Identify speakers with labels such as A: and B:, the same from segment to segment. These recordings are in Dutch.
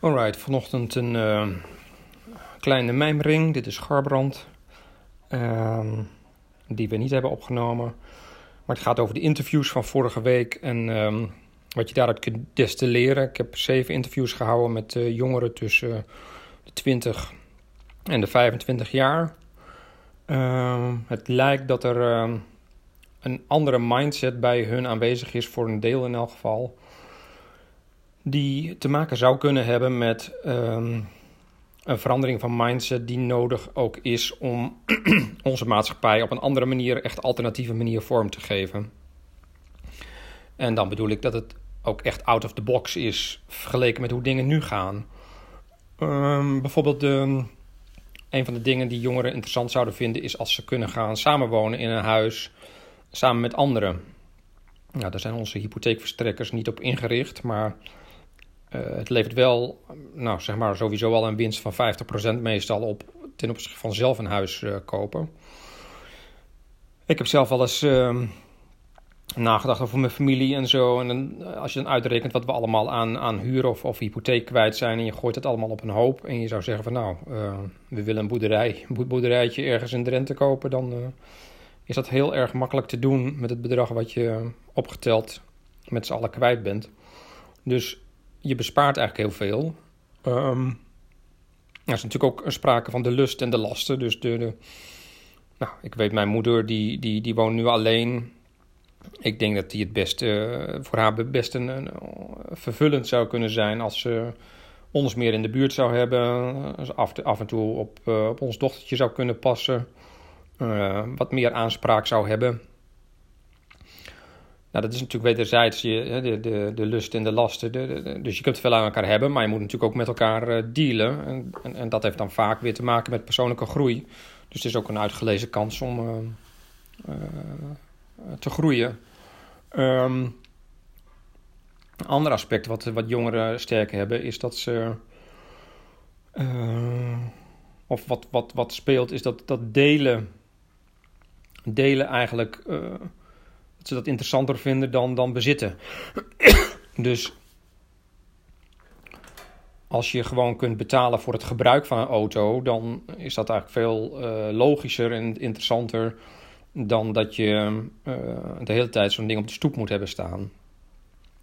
A: Alright, vanochtend een uh, kleine mijmering. Dit is Garbrand. Uh, die we niet hebben opgenomen. Maar het gaat over de interviews van vorige week en um, wat je daaruit kunt destilleren. Ik heb zeven interviews gehouden met uh, jongeren tussen de 20 en de 25 jaar. Uh, het lijkt dat er een andere mindset bij hun aanwezig is, voor een deel in elk geval. Die te maken zou kunnen hebben met um, een verandering van mindset die nodig ook is om onze maatschappij op een andere manier, echt alternatieve manier vorm te geven. En dan bedoel ik dat het ook echt out of the box is vergeleken met hoe dingen nu gaan. Um, bijvoorbeeld een van de dingen die jongeren interessant zouden vinden is als ze kunnen gaan samenwonen in een huis samen met anderen. Nou, daar zijn onze hypotheekverstrekkers niet op ingericht, maar het levert wel, nou zeg maar, sowieso al een winst van 50% meestal op ten opzichte van zelf een huis uh, kopen. Ik heb zelf wel eens uh, nagedacht over mijn familie en zo. En dan, als je dan uitrekent wat we allemaal aan, aan huur of, of hypotheek kwijt zijn en je gooit het allemaal op een hoop. En je zou zeggen van nou, we willen een boerderij, boerderijtje ergens in Drenthe kopen. Dan is dat heel erg makkelijk te doen met het bedrag wat je opgeteld met z'n allen kwijt bent. Dus je bespaart eigenlijk heel veel. Um, er is natuurlijk ook sprake van de lust en de lasten. Dus de, nou, ik weet, mijn moeder die, die, die woont nu alleen. Ik denk dat die het best, uh, voor haar best een, een, vervullend zou kunnen zijn als ze ons meer in de buurt zou hebben. Als af, af en toe op, uh, op ons dochtertje zou kunnen passen. Wat meer aanspraak zou hebben. Nou, dat is natuurlijk wederzijds je, de, de, de lust en de lasten. De, dus je kunt veel aan elkaar hebben, maar je moet natuurlijk ook met elkaar uh, dealen. En, en, en, dat heeft dan vaak weer te maken met persoonlijke groei. Dus het is ook een uitgelezen kans om uh, uh, te groeien. Um, een ander aspect wat, wat jongeren sterk hebben, is dat ze. of wat, wat, wat speelt, is dat, dat delen. Delen eigenlijk dat ze dat interessanter vinden dan, dan bezitten. dus als je gewoon kunt betalen voor het gebruik van een auto, dan is dat eigenlijk veel uh, logischer en interessanter dan dat je uh, de hele tijd zo'n ding op de stoep moet hebben staan.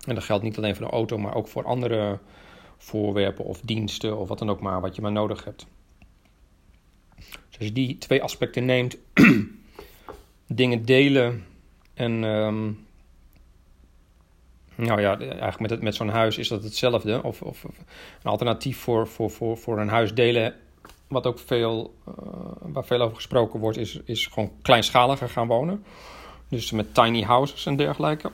A: En dat geldt niet alleen voor een auto, maar ook voor andere voorwerpen of diensten of wat dan ook maar, wat je maar nodig hebt. Dus als je die twee aspecten neemt, dingen delen en um, nou ja, eigenlijk met, het, met zo'n huis is dat hetzelfde. Of, of een alternatief voor, voor, voor, voor een huis delen, wat ook veel, uh, waar veel over gesproken wordt, is, is gewoon kleinschaliger gaan wonen. Dus met tiny houses en dergelijke.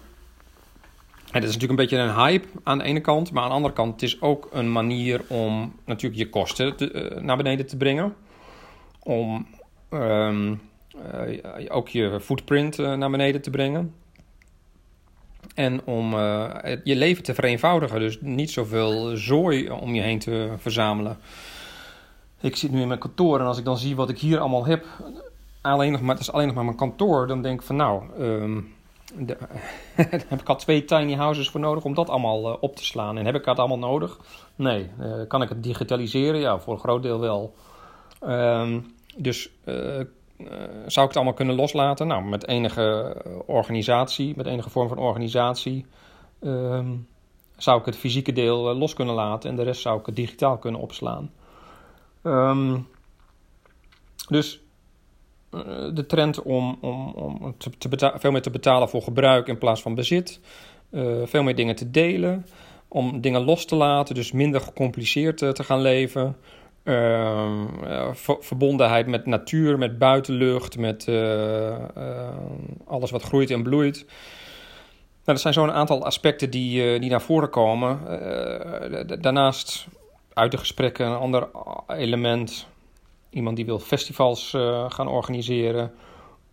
A: En dat is natuurlijk een beetje een hype aan de ene kant, maar aan de andere kant het is ook een manier om natuurlijk je kosten te, uh, naar beneden te brengen. Om uh, ook je footprint uh, naar beneden te brengen. En om uh, je leven te vereenvoudigen. Dus niet zoveel zooi om je heen te verzamelen. Ik zit nu in mijn kantoor en als ik dan zie wat ik hier allemaal heb. Alleen nog maar, het is alleen nog maar mijn kantoor. Dan denk ik van nou, um, de, heb ik al twee tiny houses voor nodig om dat allemaal op te slaan. En heb ik dat allemaal nodig? Nee. kan ik het digitaliseren? Ja, voor een groot deel wel. Um, dus zou ik het allemaal kunnen loslaten? Nou, met enige organisatie, met enige vorm van organisatie, uh, zou ik het fysieke deel uh, los kunnen laten en de rest zou ik het digitaal kunnen opslaan. Um, dus de trend om, om, om te, te veel meer te betalen voor gebruik in plaats van bezit, veel meer dingen te delen, om dingen los te laten, dus minder gecompliceerd te gaan leven. Uh, verbondenheid met natuur, met buitenlucht, met uh, uh, alles wat groeit en bloeit. Nou, dat zijn zo'n aantal aspecten die, die naar voren komen. daarnaast uit de gesprekken een ander element. Iemand die wil festivals gaan organiseren.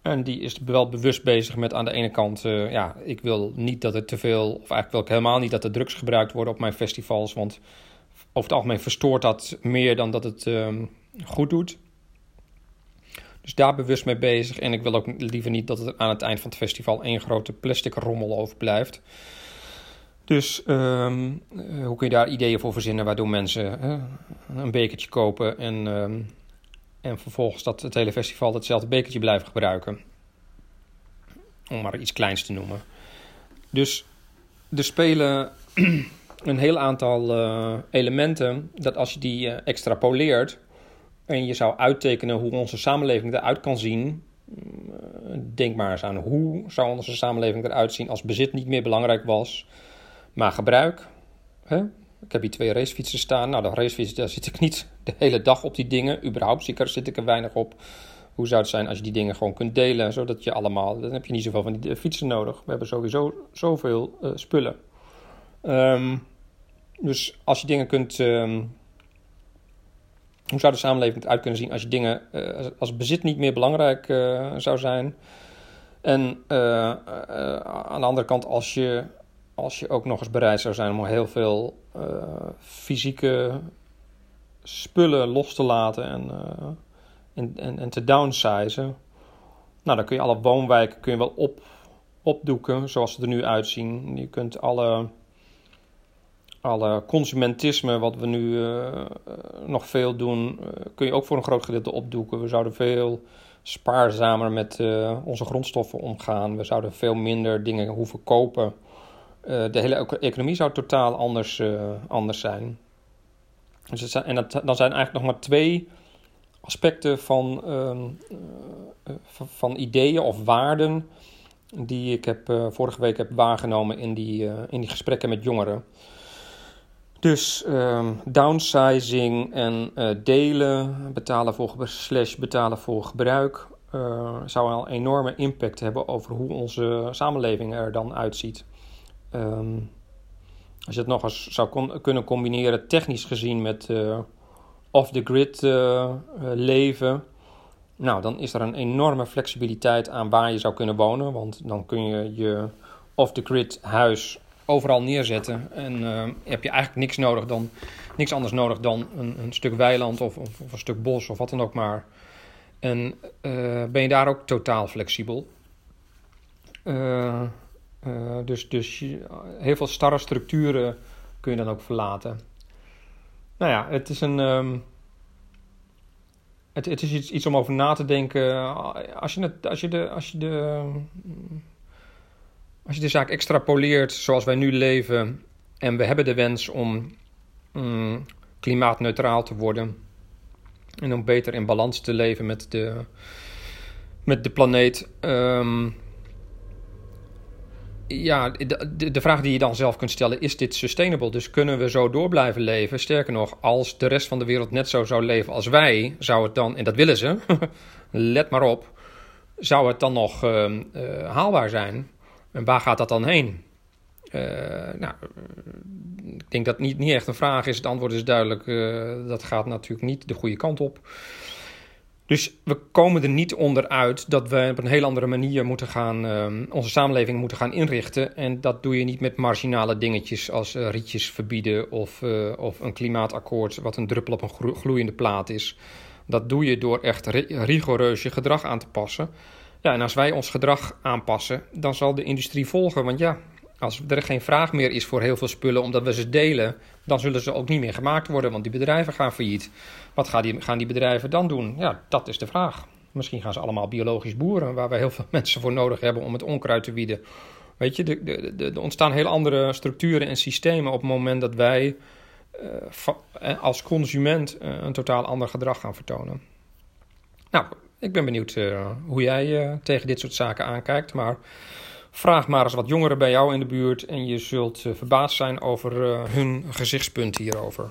A: En die is wel bewust bezig met aan de ene kant, ja, ik wil niet dat er te veel, of eigenlijk wil ik helemaal niet dat er drugs gebruikt worden op mijn festivals, want over het algemeen verstoort dat meer dan dat het um, goed doet. Dus daar bewust mee bezig. En ik wil ook liever niet dat het aan het eind van het festival één grote plastic rommel overblijft. Dus ehm, eh, hoe kun je daar ideeën voor verzinnen waardoor mensen een bekertje kopen en, ehm, en vervolgens dat het hele festival hetzelfde bekertje blijven gebruiken? Om maar iets kleins te noemen. Dus er spelen een heel aantal uh, elementen dat als je die uh, extrapoleert en je zou uittekenen hoe onze samenleving eruit kan zien, denk maar eens aan hoe zou onze samenleving eruit zien als bezit niet meer belangrijk was, maar gebruik. Hè? Ik heb hier twee racefietsen staan. Nou, de racefiets, daar zit ik niet de hele dag op die dingen. Überhaupt zit ik er, zit ik er weinig op. Hoe zou het zijn als je die dingen gewoon kunt delen, zodat je allemaal... Dan heb je niet zoveel van die fietsen nodig. We hebben sowieso zoveel spullen. Um, dus als je dingen kunt... Um, hoe zou de samenleving eruit kunnen zien als je dingen... Uh, als bezit niet meer belangrijk uh, zou zijn... En aan de andere kant, als je als je ook nog eens bereid zou zijn om heel veel fysieke spullen los te laten en, en, en, en, te downsizen, nou, dan kun je alle woonwijken kun je wel op, opdoeken zoals ze er nu uitzien. Je kunt alle, alle consumentisme, wat we nu uh, nog veel doen, kun je ook voor een groot gedeelte opdoeken. We zouden veel spaarzamer met onze grondstoffen omgaan. We zouden veel minder dingen hoeven kopen. De hele economie zou totaal anders, anders zijn. Dus en dat, dan zijn eigenlijk nog maar twee aspecten van, uh, van ideeën of waarden die ik heb, vorige week heb waargenomen in die, in die gesprekken met jongeren. Dus ehm, downsizing en delen, betalen voor, slash betalen voor gebruik, zou een enorme impact hebben over hoe onze samenleving er dan uitziet. Um, als je het nog eens zou kunnen combineren, technisch gezien, met uh, off-the-grid leven. Nou, dan is er een enorme flexibiliteit aan waar je zou kunnen wonen. Want dan kun je je off-the-grid huis overal neerzetten. En uh, heb je eigenlijk niks, nodig dan, niks anders nodig dan een, een stuk weiland of, of, of, een stuk bos of wat dan ook maar. En ben je daar ook totaal flexibel. Uh, dus, dus heel veel starre structuren kun je dan ook verlaten. Nou ja, het is een. Um, het, het is iets, iets om over na te denken. Als je, het, als je de. Als je de als je de zaak extrapoleert zoals wij nu leven en we hebben de wens om um, klimaatneutraal te worden en om beter in balans te leven met de, met de planeet, um, ja, de, de, vraag die je dan zelf kunt stellen, is dit sustainable? Dus kunnen we zo door blijven leven? Sterker nog, als de rest van de wereld net zo zou leven als wij, zou het dan, en dat willen ze, let maar op, zou het dan nog uh, uh, haalbaar zijn? En waar gaat dat dan heen? Uh, nou, ik denk dat niet, niet echt een vraag is. Het antwoord is duidelijk, dat gaat natuurlijk niet de goede kant op. Dus we komen er niet onderuit dat we op een heel andere manier moeten gaan, uh, onze samenleving moeten gaan inrichten. En dat doe je niet met marginale dingetjes als rietjes verbieden of, of een klimaatakkoord wat een druppel op een gloeiende plaat is. Dat doe je door echt rigoureus je gedrag aan te passen. Ja, en als wij ons gedrag aanpassen, dan zal de industrie volgen. Want ja, als er geen vraag meer is voor heel veel spullen omdat we ze delen, dan zullen ze ook niet meer gemaakt worden, want die bedrijven gaan failliet. Wat gaan die, gaan die bedrijven dan doen? Ja, dat is de vraag. Misschien gaan ze allemaal biologisch boeren, waar we heel veel mensen voor nodig hebben om het onkruid te wieden. Weet je, er ontstaan heel andere structuren en systemen op het moment dat wij uh, als consument uh, een totaal ander gedrag gaan vertonen. Nou, ik ben benieuwd uh, hoe jij tegen dit soort zaken aankijkt, maar Vraag maar eens wat jongeren bij jou in de buurt en je zult uh, verbaasd zijn over hun gezichtspunt hierover.